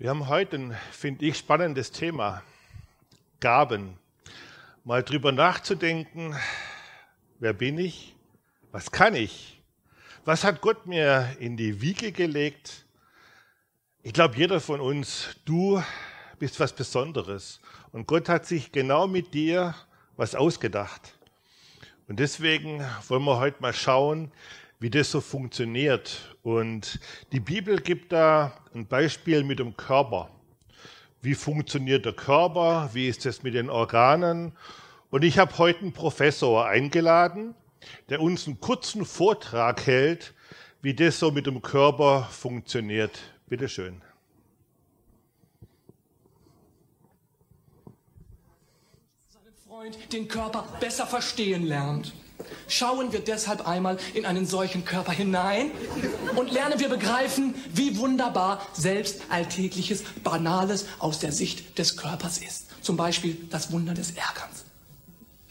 Wir haben heute ein, finde ich, spannendes Thema. Gaben. Mal drüber nachzudenken, wer bin ich? Was kann ich? Was hat Gott mir in die Wiege gelegt? Ich glaube, jeder von uns, du bist was Besonderes. Und Gott hat sich genau mit dir was ausgedacht. Und deswegen wollen wir heute mal schauen, wie das so funktioniert. Und die Bibel gibt da ein Beispiel mit dem Körper. Wie funktioniert der Körper? Wie ist es mit den Organen? Und ich habe heute einen Professor eingeladen, der uns einen kurzen Vortrag hält, wie das so mit dem Körper funktioniert. Bitte schön. den Körper besser verstehen lernt. Schauen wir deshalb einmal in einen solchen Körper hinein und lernen wir begreifen, wie wunderbar selbst Alltägliches, Banales aus der Sicht des Körpers ist. Zum Beispiel das Wunder des Ärgerns.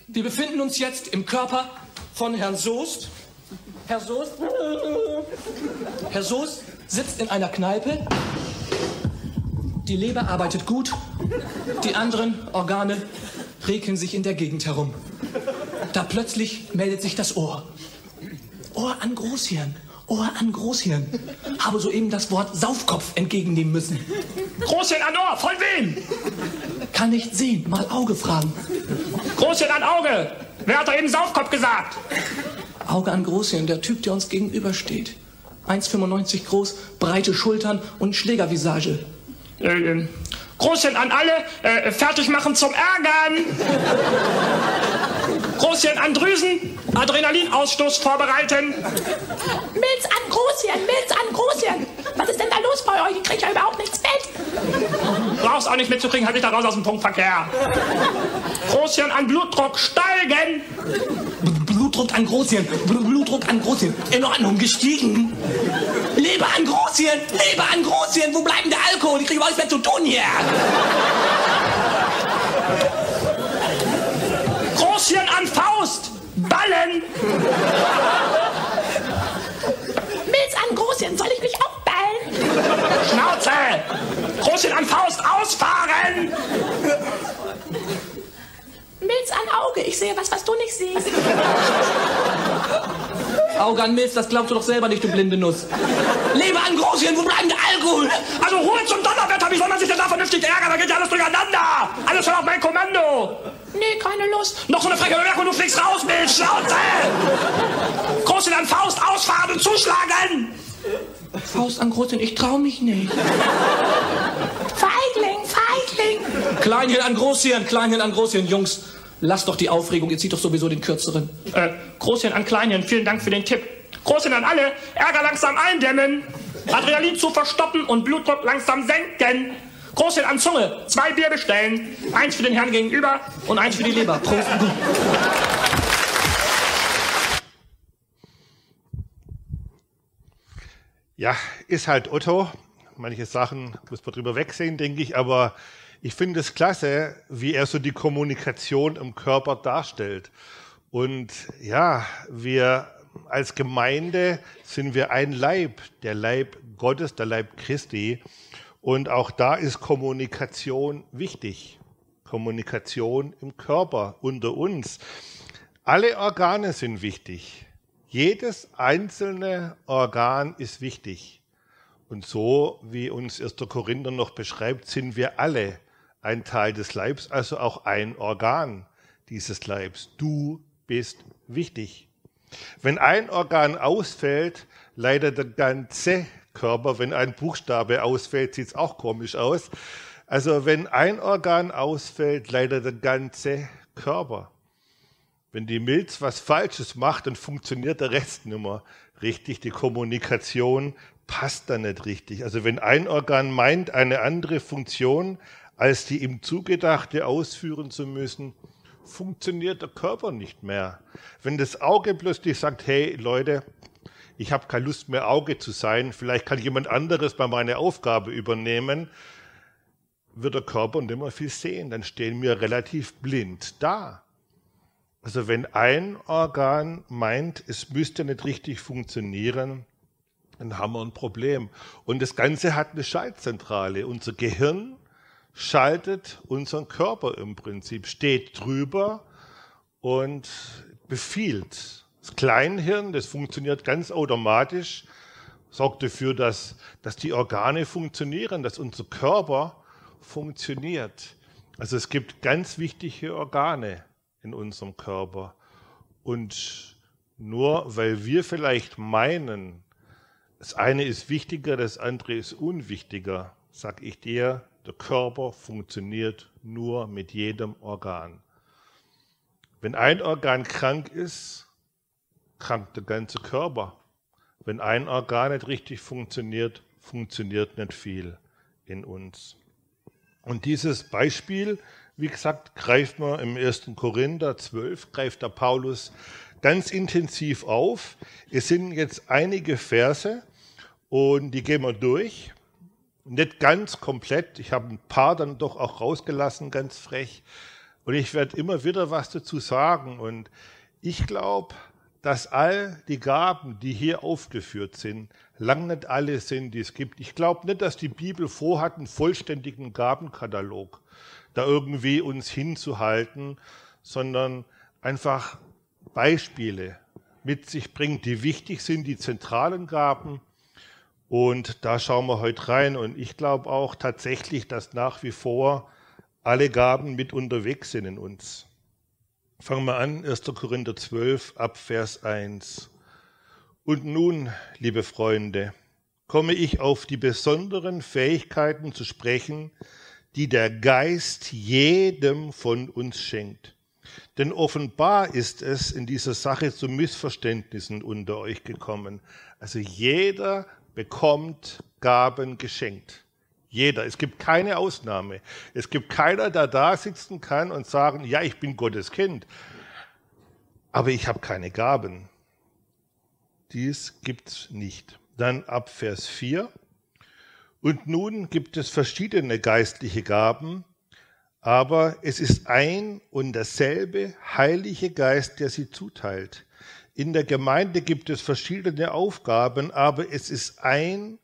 Wir befinden uns jetzt im Körper von Herrn Soest. Herr Soest, Herr Soest sitzt in einer Kneipe. Die Leber arbeitet gut, die anderen Organe rekeln sich in der Gegend herum. Da plötzlich meldet sich das Ohr. Ohr an Großhirn. Ohr an Großhirn. Habe soeben das Wort Saufkopf entgegennehmen müssen. Großhirn an Ohr, von wem? Kann nicht sehen, mal Auge fragen. Großhirn an Auge. Wer hat da eben Saufkopf gesagt? Auge an Großhirn, der Typ, der uns gegenübersteht. 1,95 groß, breite Schultern und Schlägervisage. Äh, äh, Großchen an alle, äh, fertig machen zum Ärgern. Großchen an Drüsen, Adrenalinausstoß vorbereiten. Milz an Großhirn, Milz an Großhirn. Was ist denn da los bei euch? Ich kriege ja überhaupt nichts mit. Brauchst auch nicht mitzukriegen, halt dich da raus aus dem Punktverkehr. Großhirn an Blutdruck steigen. Blutdruck an Großhirn, Blutdruck an Großhirn. In Ordnung, gestiegen. Leber an Großhirn, Leber an Großhirn. Wo bleibt denn der Alkohol? Ich kriege überhaupt nichts mehr zu tun hier. Großhirn an Faust, Ballen. Milz an Großhirn, soll ich mich auch ballen? Schnauze! Großhirn an Faust, ausfahren! Milz an Auge, ich sehe was, was du nicht siehst. Auge an Milz, das glaubst du doch selber nicht, du blinde Nuss. Leber an Großhirn, wo bleibt der Alkohol? Also Ruhe zum Donnerwetter, wie soll man sich denn da vernünftig ärgern? Da geht ja alles durcheinander. Alles schon auf mein Kommando. Nee, keine Lust. Noch so eine freche Bemerkung, du fliegst raus, Milz, Schnauze! Großhirn an Faust, ausfahren und zuschlagen! Faust an Großhirn, ich trau mich nicht. Feigling, Feigling. Kleinhirn an Großhirn, Kleinhirn an Großhirn, Jungs. Lass doch die Aufregung, ihr zieht doch sowieso den kürzeren. Äh, Großhirn an Kleinhirn, vielen Dank für den Tipp. Großhirn an alle, Ärger langsam eindämmen, Adrenalin zu verstoppen und Blutdruck langsam senken. Großhirn an Zunge, zwei Bier bestellen. Eins für den Herrn gegenüber und eins für die Leber. Prost. Ja, ist halt Otto. Manche Sachen muss man drüber wegsehen, denke ich, aber ich finde es klasse, wie er so die Kommunikation im Körper darstellt. Und ja, wir als Gemeinde sind wir ein Leib, der Leib Gottes, der Leib Christi. Und auch da ist Kommunikation wichtig. Kommunikation im Körper, unter uns. Alle Organe sind wichtig. Jedes einzelne Organ ist wichtig. Und so, wie uns 1. Korinther noch beschreibt, sind wir alle ein Teil des Leibs, also auch ein Organ dieses Leibs. Du bist wichtig. Wenn ein Organ ausfällt, leidet der ganze Körper. Wenn ein Buchstabe ausfällt, sieht es auch komisch aus. Also wenn ein Organ ausfällt, leidet der ganze Körper. Wenn die Milz was Falsches macht, dann funktioniert der Rest nicht mehr richtig. Die Kommunikation passt dann nicht richtig. Also wenn ein Organ meint, eine andere Funktion als die ihm zugedachte ausführen zu müssen, funktioniert der Körper nicht mehr. Wenn das Auge plötzlich sagt, hey Leute, ich habe keine Lust mehr Auge zu sein, vielleicht kann jemand anderes mal meine Aufgabe übernehmen, wird der Körper nicht mehr viel sehen, dann stehen wir relativ blind da. Also wenn ein Organ meint, es müsste nicht richtig funktionieren, dann haben wir ein Problem. Und das Ganze hat eine Schaltzentrale. Unser Gehirn schaltet unseren Körper im Prinzip, steht drüber und befiehlt. Das Kleinhirn, das funktioniert ganz automatisch, sorgt dafür, dass, dass die Organe funktionieren, dass unser Körper funktioniert. Also es gibt ganz wichtige Organe in unserem Körper. Und nur weil wir vielleicht meinen, das eine ist wichtiger, das andere ist unwichtiger, sag ich dir, der Körper funktioniert nur mit jedem Organ. Wenn ein Organ krank ist, krankt der ganze Körper. Wenn ein Organ nicht richtig funktioniert, funktioniert nicht viel in uns. Und dieses Beispiel, wie gesagt, greift man im 1. Korinther 12, greift der Paulus ganz intensiv auf. Es sind jetzt einige Verse und die gehen wir durch. Nicht ganz komplett. Ich habe ein paar dann doch auch rausgelassen, ganz frech. Und ich werde immer wieder was dazu sagen. Und ich glaube, dass all die Gaben, die hier aufgeführt sind, lang nicht alle sind, die es gibt. Ich glaube nicht, dass die Bibel vorhat, einen vollständigen Gabenkatalog da irgendwie uns hinzuhalten, sondern einfach Beispiele mit sich bringt, die wichtig sind, die zentralen Gaben. Und da schauen wir heute rein. Und ich glaube auch tatsächlich, dass nach wie vor alle Gaben mit unterwegs sind in uns. Fangen wir an, 1. Korinther 12 ab Vers 1. Und nun, liebe Freunde, komme ich auf die besonderen Fähigkeiten zu sprechen, die der Geist jedem von uns schenkt. Denn offenbar ist es in dieser Sache zu Missverständnissen unter euch gekommen. Also jeder bekommt Gaben geschenkt. Jeder. Es gibt keine Ausnahme. Es gibt keiner, der da sitzen kann und sagen, ja, ich bin Gottes Kind, aber ich habe keine Gaben. Dies gibt's nicht. Dann ab Vers 4. Und nun gibt es verschiedene geistliche Gaben, aber es ist ein und derselbe Heilige Geist, der sie zuteilt. In der Gemeinde gibt es verschiedene Aufgaben, aber es ist ein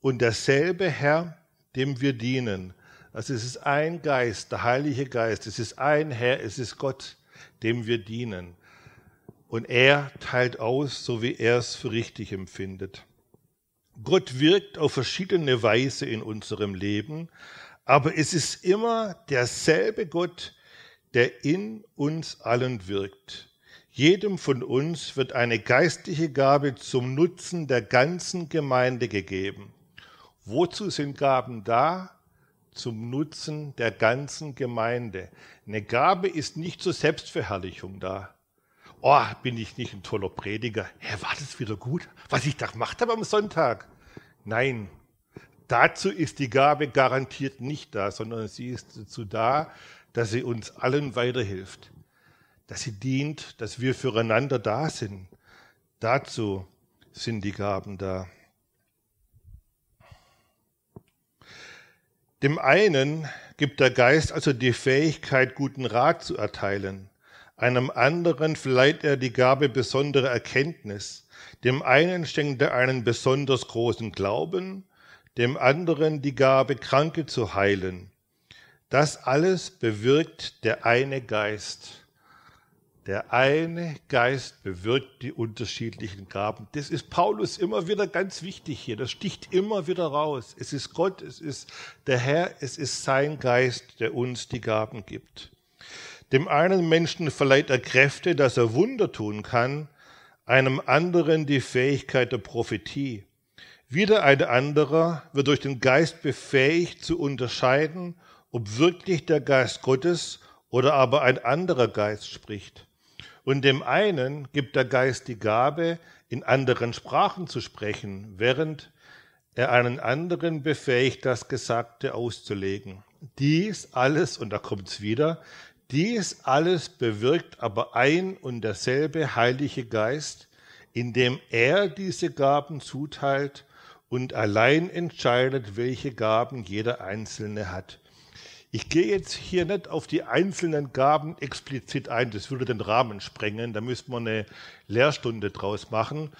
und derselbe Herr, dem wir dienen. Also es ist ein Geist, der Heilige Geist, es ist ein Herr, es ist Gott, dem wir dienen. Und er teilt aus, so wie er es für richtig empfindet. Gott wirkt auf verschiedene Weise in unserem Leben, aber es ist immer derselbe Gott, der in uns allen wirkt. Jedem von uns wird eine geistliche Gabe zum Nutzen der ganzen Gemeinde gegeben. Wozu sind Gaben da? Zum Nutzen der ganzen Gemeinde. Eine Gabe ist nicht zur Selbstverherrlichung da. Oh, bin ich nicht ein toller Prediger? Hä, war das wieder gut, was ich da gemacht habe am Sonntag? Nein, dazu ist die Gabe garantiert nicht da, sondern sie ist dazu da, dass sie uns allen weiterhilft, dass sie dient, dass wir füreinander da sind. Dazu sind die Gaben da. Dem einen gibt der Geist also die Fähigkeit, guten Rat zu erteilen. Einem anderen verleiht er die Gabe besondere Erkenntnis. Dem einen schenkt er einen besonders großen Glauben, dem anderen die Gabe, Kranke zu heilen. Das alles bewirkt der eine Geist. Der eine Geist bewirkt die unterschiedlichen Gaben. Das ist Paulus immer wieder ganz wichtig hier. Das sticht immer wieder raus. Es ist Gott, es ist der Herr, es ist sein Geist, der uns die Gaben gibt. Dem einen Menschen verleiht er Kräfte, dass er Wunder tun kann, einem anderen die Fähigkeit der Prophetie. Wieder ein anderer wird durch den Geist befähigt zu unterscheiden, ob wirklich der Geist Gottes oder aber ein anderer Geist spricht. Und dem einen gibt der Geist die Gabe, in anderen Sprachen zu sprechen, während er einen anderen befähigt, das Gesagte auszulegen. Dies alles, und da kommt es wieder, dies alles bewirkt aber ein und derselbe Heilige Geist, indem er diese Gaben zuteilt und allein entscheidet, welche Gaben jeder Einzelne hat. Ich gehe jetzt hier nicht auf die einzelnen Gaben explizit ein, das würde den Rahmen sprengen, da müsste man eine Lehrstunde draus machen.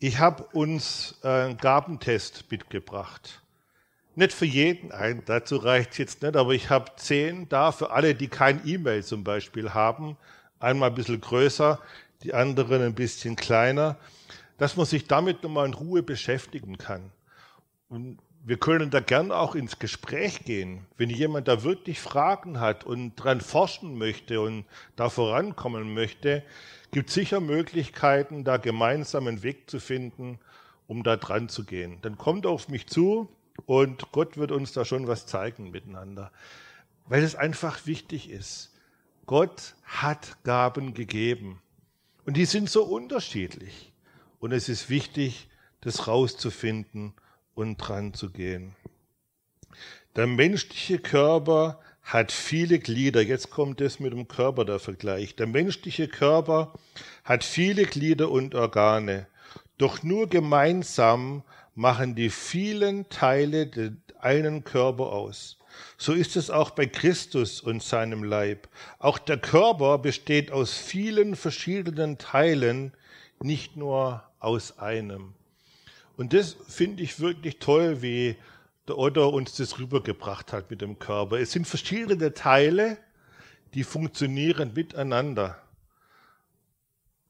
Ich habe uns einen Gabentest mitgebracht. Nicht für jeden ein, dazu reicht jetzt nicht, aber ich habe zehn da für alle, die kein E-Mail zum Beispiel haben. Einmal ein bisschen größer, die anderen ein bisschen kleiner, dass man sich damit nochmal in Ruhe beschäftigen kann. Und wir können da gern auch ins Gespräch gehen. Wenn jemand da wirklich Fragen hat und dran forschen möchte und da vorankommen möchte, gibt sicher Möglichkeiten, da gemeinsam einen Weg zu finden, um da dran zu gehen. Dann kommt auf mich zu und Gott wird uns da schon was zeigen miteinander. Weil es einfach wichtig ist. Gott hat Gaben gegeben. Und die sind so unterschiedlich. Und es ist wichtig, das rauszufinden und dran zu gehen. Der menschliche Körper hat viele Glieder. Jetzt kommt es mit dem Körper der Vergleich. Der menschliche Körper hat viele Glieder und Organe. Doch nur gemeinsam machen die vielen Teile den einen Körper aus. So ist es auch bei Christus und seinem Leib. Auch der Körper besteht aus vielen verschiedenen Teilen, nicht nur aus einem. Und das finde ich wirklich toll, wie der Otto uns das rübergebracht hat mit dem Körper. Es sind verschiedene Teile, die funktionieren miteinander.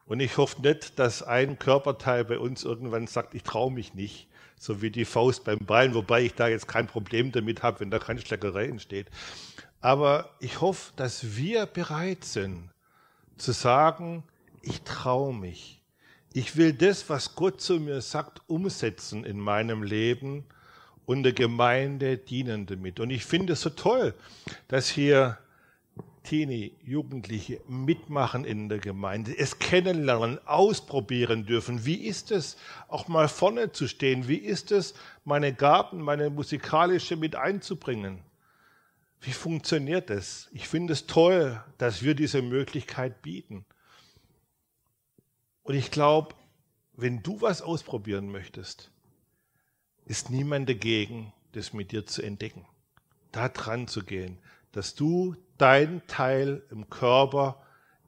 Und ich hoffe nicht, dass ein Körperteil bei uns irgendwann sagt, ich traue mich nicht, so wie die Faust beim Bein, wobei ich da jetzt kein Problem damit habe, wenn da keine Schleckerei entsteht. Aber ich hoffe, dass wir bereit sind zu sagen, ich traue mich. Ich will das, was Gott zu mir sagt, umsetzen in meinem Leben und der Gemeinde dienen damit. Und ich finde es so toll, dass hier Teenie, Jugendliche mitmachen in der Gemeinde, es kennenlernen, ausprobieren dürfen. Wie ist es, auch mal vorne zu stehen? Wie ist es, meine Gaben, meine musikalische mit einzubringen? Wie funktioniert das? Ich finde es toll, dass wir diese Möglichkeit bieten. Und ich glaube, wenn du was ausprobieren möchtest, ist niemand dagegen, das mit dir zu entdecken, da dran zu gehen, dass du deinen Teil im Körper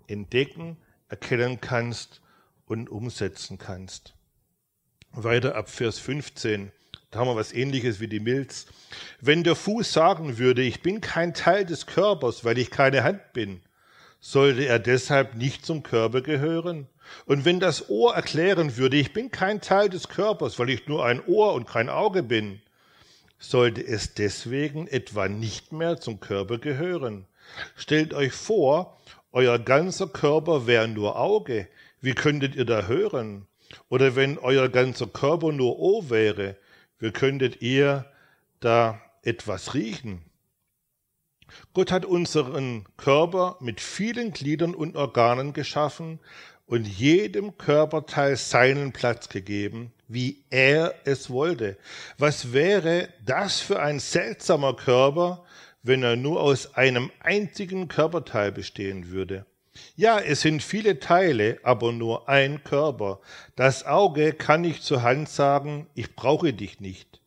entdecken, erkennen kannst und umsetzen kannst. Weiter ab Vers 15. Da haben wir was ähnliches wie die Milz. Wenn der Fuß sagen würde, ich bin kein Teil des Körpers, weil ich keine Hand bin, sollte er deshalb nicht zum Körper gehören? Und wenn das Ohr erklären würde, ich bin kein Teil des Körpers, weil ich nur ein Ohr und kein Auge bin, sollte es deswegen etwa nicht mehr zum Körper gehören. Stellt euch vor, euer ganzer Körper wäre nur Auge, wie könntet ihr da hören? Oder wenn euer ganzer Körper nur Ohr wäre, wie könntet ihr da etwas riechen? Gott hat unseren Körper mit vielen Gliedern und Organen geschaffen und jedem Körperteil seinen Platz gegeben, wie er es wollte. Was wäre das für ein seltsamer Körper, wenn er nur aus einem einzigen Körperteil bestehen würde? Ja, es sind viele Teile, aber nur ein Körper. Das Auge kann nicht zur Hand sagen, ich brauche dich nicht.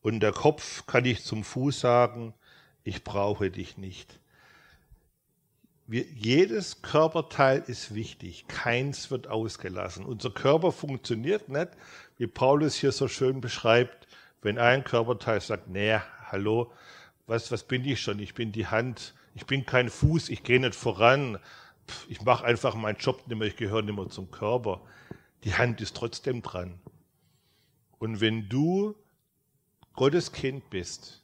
Und der Kopf kann nicht zum Fuß sagen, ich brauche dich nicht. Wir, jedes Körperteil ist wichtig, keins wird ausgelassen. Unser Körper funktioniert nicht, wie Paulus hier so schön beschreibt, wenn ein Körperteil sagt, nee, hallo, was, was bin ich schon? Ich bin die Hand, ich bin kein Fuß, ich gehe nicht voran, ich mache einfach meinen Job nicht mehr, ich gehöre nicht mehr zum Körper. Die Hand ist trotzdem dran. Und wenn du Gottes Kind bist,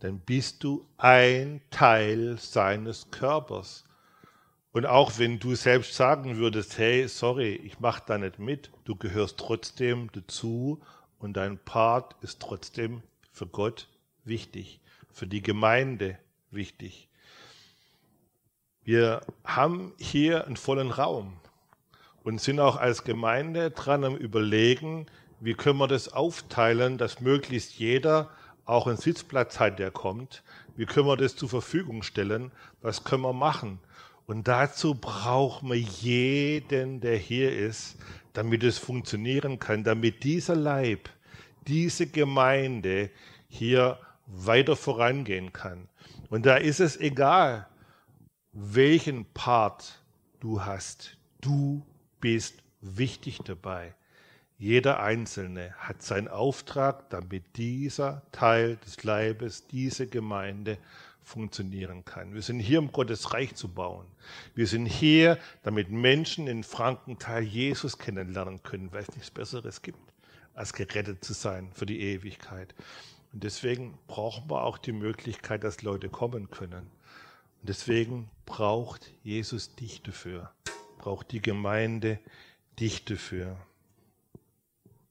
dann bist du ein Teil seines Körpers. Und auch wenn du selbst sagen würdest, hey, sorry, ich mache da nicht mit, du gehörst trotzdem dazu und dein Part ist trotzdem für Gott wichtig, für die Gemeinde wichtig. Wir haben hier einen vollen Raum und sind auch als Gemeinde dran am Überlegen, wie können wir das aufteilen, dass möglichst jeder auch einen Sitzplatz hat, der kommt. Wie können wir das zur Verfügung stellen? Was können wir machen? Und dazu brauchen wir jeden, der hier ist, damit es funktionieren kann, damit dieser Leib, diese Gemeinde hier weiter vorangehen kann. Und da ist es egal, welchen Part du hast. Du bist wichtig dabei. Jeder Einzelne hat seinen Auftrag, damit dieser Teil des Leibes, diese Gemeinde funktionieren kann. Wir sind hier, um Gottes Reich zu bauen. Wir sind hier, damit Menschen in Frankenthal Jesus kennenlernen können, weil es nichts Besseres gibt, als gerettet zu sein für die Ewigkeit. Und deswegen brauchen wir auch die Möglichkeit, dass Leute kommen können. Und deswegen braucht Jesus dich dafür, braucht die Gemeinde dich dafür.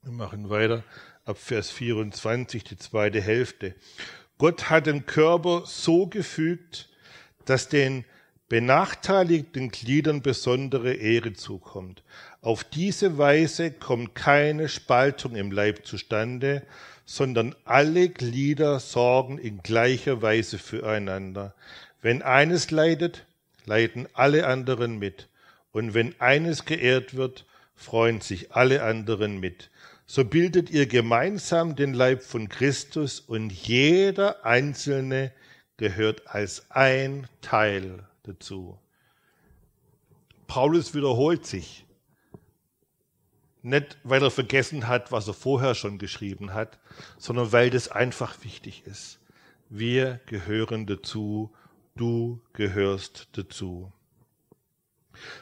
Wir machen weiter ab Vers 24, die zweite Hälfte. Gott hat den Körper so gefügt, dass den benachteiligten Gliedern besondere Ehre zukommt. Auf diese Weise kommt keine Spaltung im Leib zustande, sondern alle Glieder sorgen in gleicher Weise füreinander. Wenn eines leidet, leiden alle anderen mit. Und wenn eines geehrt wird, freuen sich alle anderen mit so bildet ihr gemeinsam den Leib von Christus und jeder Einzelne gehört als ein Teil dazu. Paulus wiederholt sich. Nicht, weil er vergessen hat, was er vorher schon geschrieben hat, sondern weil das einfach wichtig ist. Wir gehören dazu, du gehörst dazu.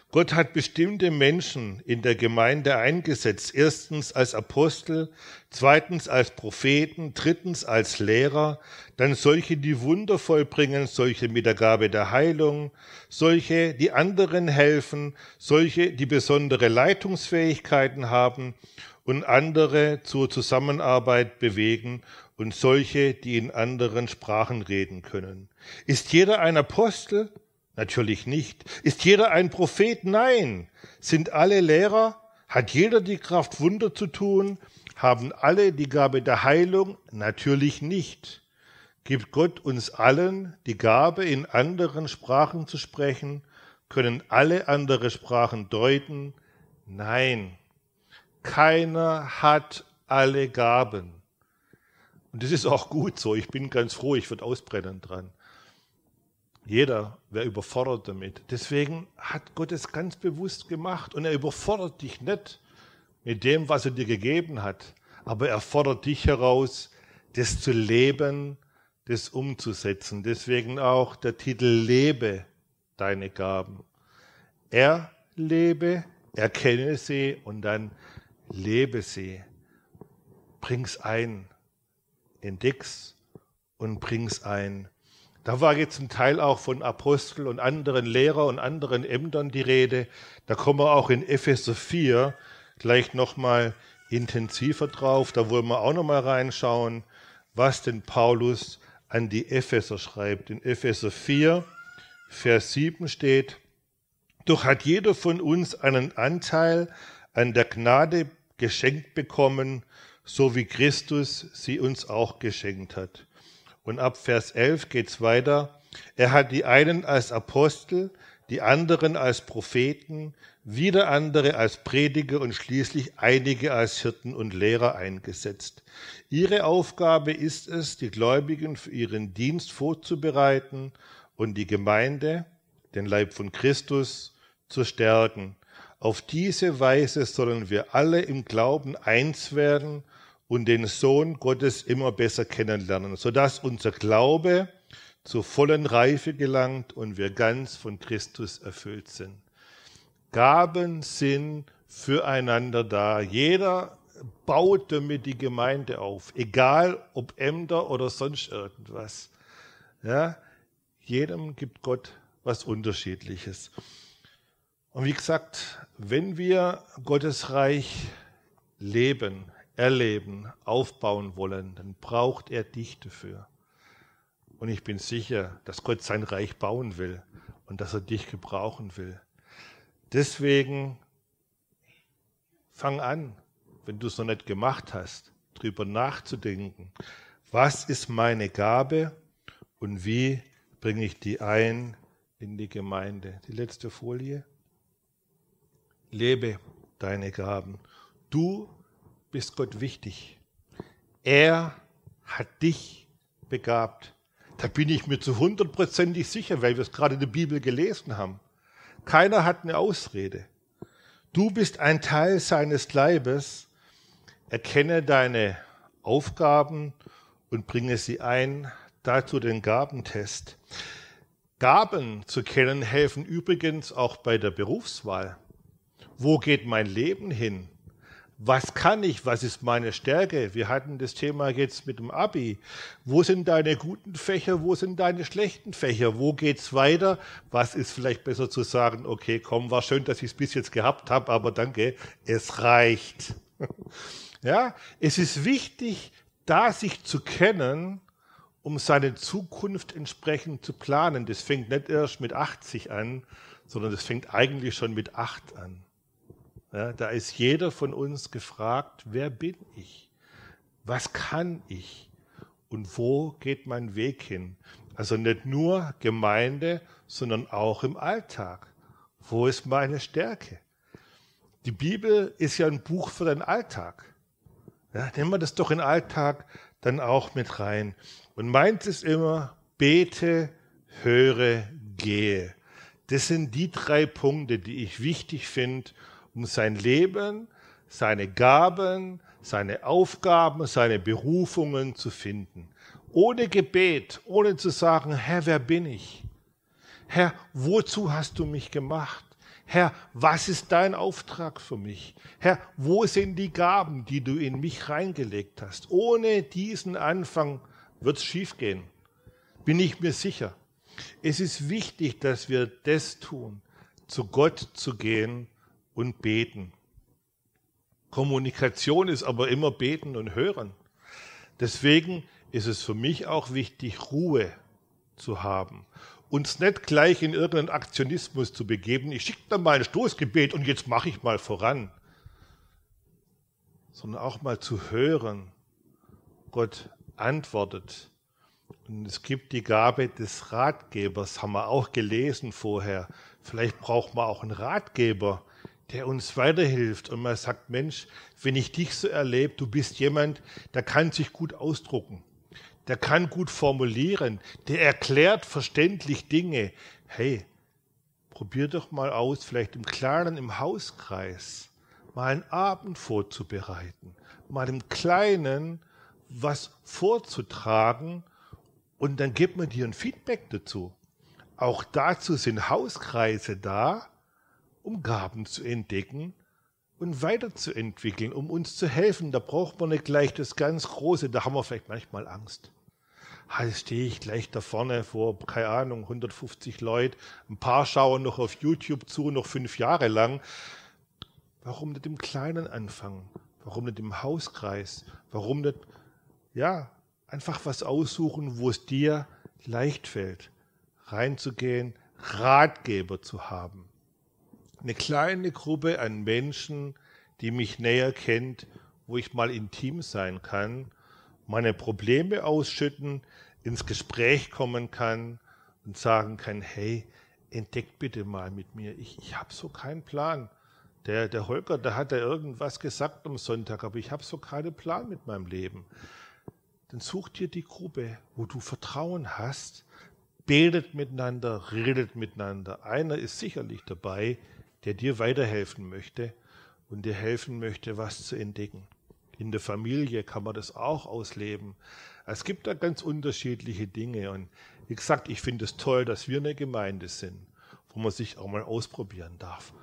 Gott hat bestimmte Menschen in der Gemeinde eingesetzt. Erstens als Apostel, zweitens als Propheten, drittens als Lehrer, dann solche, die Wunder vollbringen, solche mit der Gabe der Heilung, solche, die anderen helfen, solche, die besondere Leitungsfähigkeiten haben und andere zur Zusammenarbeit bewegen und solche, die in anderen Sprachen reden können. Ist jeder ein Apostel? Natürlich nicht. Ist jeder ein Prophet? Nein. Sind alle Lehrer? Hat jeder die Kraft, Wunder zu tun? Haben alle die Gabe der Heilung? Natürlich nicht. Gibt Gott uns allen die Gabe, in anderen Sprachen zu sprechen? Können alle andere Sprachen deuten? Nein. Keiner hat alle Gaben. Und das ist auch gut so. Ich bin ganz froh, ich würde ausbrennen dran. Jeder wäre überfordert damit. Deswegen hat Gott es ganz bewusst gemacht und er überfordert dich nicht mit dem, was er dir gegeben hat, aber er fordert dich heraus, das zu leben, das umzusetzen. Deswegen auch der Titel Lebe deine Gaben. Er lebe, erkenne sie und dann lebe sie. Bring's ein, entdeck's und bring's ein. Da war jetzt ein Teil auch von Apostel und anderen Lehrer und anderen Ämtern die Rede. Da kommen wir auch in Epheser 4 gleich nochmal intensiver drauf. Da wollen wir auch nochmal reinschauen, was denn Paulus an die Epheser schreibt. In Epheser 4, Vers 7 steht, doch hat jeder von uns einen Anteil an der Gnade geschenkt bekommen, so wie Christus sie uns auch geschenkt hat. Und ab Vers 11 geht's weiter. Er hat die einen als Apostel, die anderen als Propheten, wieder andere als Prediger und schließlich einige als Hirten und Lehrer eingesetzt. Ihre Aufgabe ist es, die Gläubigen für ihren Dienst vorzubereiten und die Gemeinde, den Leib von Christus, zu stärken. Auf diese Weise sollen wir alle im Glauben eins werden und den Sohn Gottes immer besser kennenlernen, sodass unser Glaube zur vollen Reife gelangt und wir ganz von Christus erfüllt sind. Gaben sind füreinander da. Jeder baut damit die Gemeinde auf, egal ob Ämter oder sonst irgendwas. Ja, jedem gibt Gott was Unterschiedliches. Und wie gesagt, wenn wir Gottes Reich leben, erleben, aufbauen wollen, dann braucht er dich dafür. Und ich bin sicher, dass Gott sein Reich bauen will und dass er dich gebrauchen will. Deswegen fang an, wenn du es noch nicht gemacht hast, drüber nachzudenken. Was ist meine Gabe und wie bringe ich die ein in die Gemeinde? Die letzte Folie. Lebe deine Gaben. Du bist Gott wichtig. Er hat dich begabt. Da bin ich mir zu hundertprozentig sicher, weil wir es gerade in der Bibel gelesen haben. Keiner hat eine Ausrede. Du bist ein Teil seines Leibes Erkenne deine Aufgaben und bringe sie ein. Dazu den Gabentest. Gaben zu kennen helfen übrigens auch bei der Berufswahl. Wo geht mein Leben hin? Was kann ich? Was ist meine Stärke? Wir hatten das Thema jetzt mit dem Abi. Wo sind deine guten Fächer? Wo sind deine schlechten Fächer? Wo geht's weiter? Was ist vielleicht besser zu sagen? Okay, komm, war schön, dass ich es bis jetzt gehabt habe, aber danke, es reicht. Ja, es ist wichtig, da sich zu kennen, um seine Zukunft entsprechend zu planen. Das fängt nicht erst mit 80 an, sondern das fängt eigentlich schon mit 8 an. Ja, da ist jeder von uns gefragt, wer bin ich? Was kann ich? Und wo geht mein Weg hin? Also nicht nur Gemeinde, sondern auch im Alltag. Wo ist meine Stärke? Die Bibel ist ja ein Buch für den Alltag. Ja, nehmen wir das doch in den Alltag dann auch mit rein. Und meint ist immer, bete, höre, gehe. Das sind die drei Punkte, die ich wichtig finde, um sein Leben, seine Gaben, seine Aufgaben, seine Berufungen zu finden. Ohne Gebet, ohne zu sagen, Herr, wer bin ich? Herr, wozu hast du mich gemacht? Herr, was ist dein Auftrag für mich? Herr, wo sind die Gaben, die du in mich reingelegt hast? Ohne diesen Anfang wird es schiefgehen. Bin ich mir sicher. Es ist wichtig, dass wir das tun, zu Gott zu gehen und beten. Kommunikation ist aber immer beten und hören. Deswegen ist es für mich auch wichtig, Ruhe zu haben. Uns nicht gleich in irgendeinen Aktionismus zu begeben, ich schicke da mal ein Stoßgebet und jetzt mache ich mal voran. Sondern auch mal zu hören, Gott antwortet. Und es gibt die Gabe des Ratgebers, haben wir auch gelesen vorher. Vielleicht braucht man auch einen Ratgeber, der uns weiterhilft und man sagt, Mensch, wenn ich dich so erlebe, du bist jemand, der kann sich gut ausdrucken, der kann gut formulieren, der erklärt verständlich Dinge. Hey, probier doch mal aus, vielleicht im Kleinen, im Hauskreis, mal einen Abend vorzubereiten, mal im Kleinen was vorzutragen und dann gibt man dir ein Feedback dazu. Auch dazu sind Hauskreise da, um Gaben zu entdecken und weiterzuentwickeln, um uns zu helfen. Da braucht man nicht gleich das ganz Große, da haben wir vielleicht manchmal Angst. Jetzt stehe ich gleich da vorne vor, keine Ahnung, 150 Leute, ein paar schauen noch auf YouTube zu, noch fünf Jahre lang. Warum nicht im Kleinen anfangen? Warum nicht im Hauskreis? Warum nicht, ja, einfach was aussuchen, wo es dir leicht fällt, reinzugehen, Ratgeber zu haben eine kleine Gruppe an Menschen, die mich näher kennt, wo ich mal intim sein kann, meine Probleme ausschütten, ins Gespräch kommen kann und sagen kann, hey, entdeckt bitte mal mit mir, ich, ich habe so keinen Plan. Der, der Holger, der hat ja irgendwas gesagt am Sonntag, aber ich habe so keinen Plan mit meinem Leben. Dann such dir die Gruppe, wo du Vertrauen hast, betet miteinander, redet miteinander. Einer ist sicherlich dabei, der dir weiterhelfen möchte und dir helfen möchte, was zu entdecken. In der Familie kann man das auch ausleben. Es gibt da ganz unterschiedliche Dinge. Und wie gesagt, ich finde es toll, dass wir eine Gemeinde sind, wo man sich auch mal ausprobieren darf.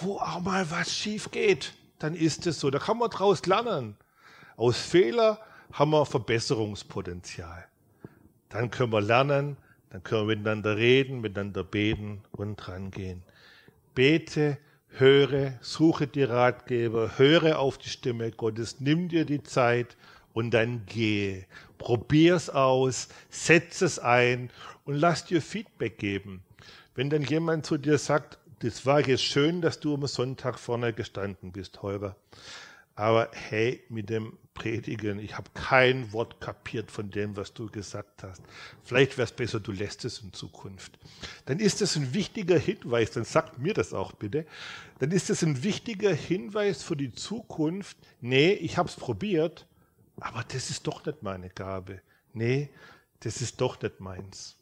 Wo auch mal was schief geht, dann ist es so. Da kann man draus lernen. Aus Fehler haben wir Verbesserungspotenzial. Dann können wir lernen, dann können wir miteinander reden, miteinander beten und dran gehen bete, höre, suche die Ratgeber, höre auf die Stimme Gottes, nimm dir die Zeit und dann gehe. Probier's aus, setz es ein und lass dir Feedback geben. Wenn dann jemand zu dir sagt, das war jetzt schön, dass du am Sonntag vorne gestanden bist, Holger. Aber hey, mit dem Predigen, ich habe kein Wort kapiert von dem, was du gesagt hast. Vielleicht wäre es besser, du lässt es in Zukunft. Dann ist es ein wichtiger Hinweis, dann sagt mir das auch bitte, dann ist es ein wichtiger Hinweis für die Zukunft, nee, ich habe es probiert, aber das ist doch nicht meine Gabe. Nee, das ist doch nicht meins.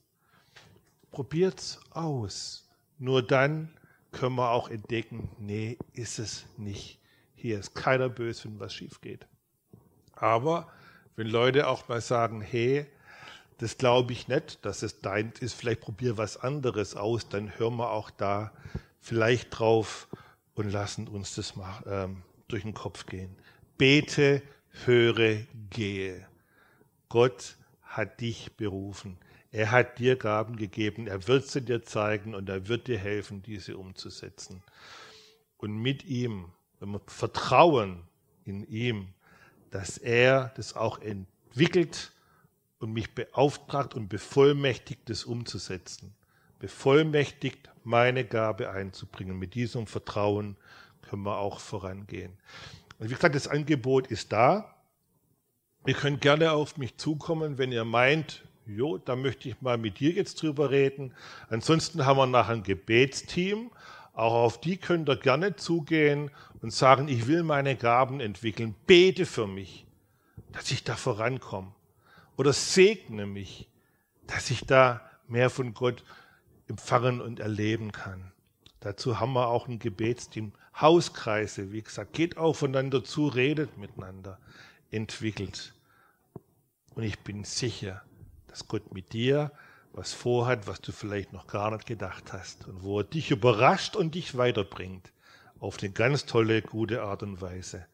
Probiert's aus. Nur dann können wir auch entdecken, nee, ist es nicht. Hier ist keiner böse, wenn was schief geht. Aber wenn Leute auch mal sagen, hey, das glaube ich nicht, dass es dein ist, vielleicht probier was anderes aus, dann hören wir auch da vielleicht drauf und lassen uns das mal ähm, durch den Kopf gehen. Bete, höre, gehe. Gott hat dich berufen. Er hat dir Gaben gegeben. Er wird sie dir zeigen und er wird dir helfen, diese umzusetzen. Und mit ihm, wenn wir vertrauen in ihm, dass er das auch entwickelt und mich beauftragt und bevollmächtigt, das umzusetzen. Bevollmächtigt, meine Gabe einzubringen. Mit diesem Vertrauen können wir auch vorangehen. Und wie gesagt, das Angebot ist da. Ihr könnt gerne auf mich zukommen, wenn ihr meint, jo, da möchte ich mal mit dir jetzt drüber reden. Ansonsten haben wir nachher ein Gebetsteam. Auch auf die könnt ihr gerne zugehen und sagen, ich will meine Gaben entwickeln. Bete für mich, dass ich da vorankomme. Oder segne mich, dass ich da mehr von Gott empfangen und erleben kann. Dazu haben wir auch ein Gebetsteam. Hauskreise, wie gesagt, geht aufeinander zu, redet miteinander, entwickelt. Und ich bin sicher, dass Gott mit dir was vorhat, was du vielleicht noch gar nicht gedacht hast und wo er dich überrascht und dich weiterbringt auf eine ganz tolle, gute Art und Weise.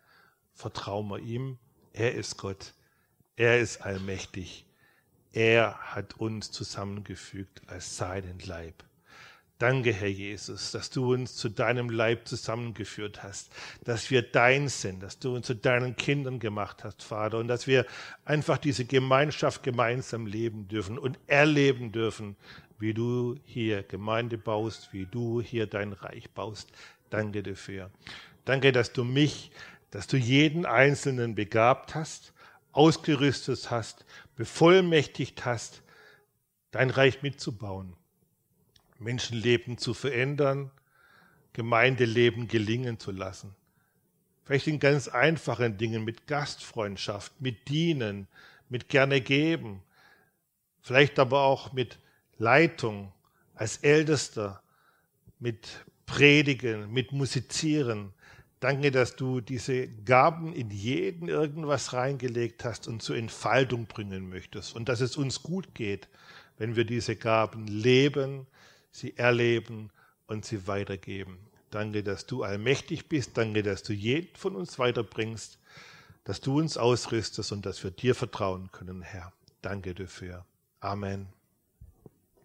Vertrauen wir ihm, er ist Gott, er ist allmächtig, er hat uns zusammengefügt als seinen Leib. Danke, Herr Jesus, dass du uns zu deinem Leib zusammengeführt hast, dass wir dein sind, dass du uns zu deinen Kindern gemacht hast, Vater, und dass wir einfach diese Gemeinschaft gemeinsam leben dürfen und erleben dürfen, wie du hier Gemeinde baust, wie du hier dein Reich baust. Danke dafür. Danke, dass du mich, dass du jeden Einzelnen begabt hast, ausgerüstet hast, bevollmächtigt hast, dein Reich mitzubauen Menschenleben zu verändern, Gemeindeleben gelingen zu lassen. Vielleicht in ganz einfachen Dingen mit Gastfreundschaft, mit Dienen, mit gerne geben, vielleicht aber auch mit Leitung als Ältester, mit Predigen, mit Musizieren. Danke, dass du diese Gaben in jeden irgendwas reingelegt hast und zur Entfaltung bringen möchtest und dass es uns gut geht, wenn wir diese Gaben leben, sie erleben und sie weitergeben. Danke, dass du allmächtig bist. Danke, dass du jeden von uns weiterbringst, dass du uns ausrüstest und dass wir dir vertrauen können, Herr. Danke dafür. Amen.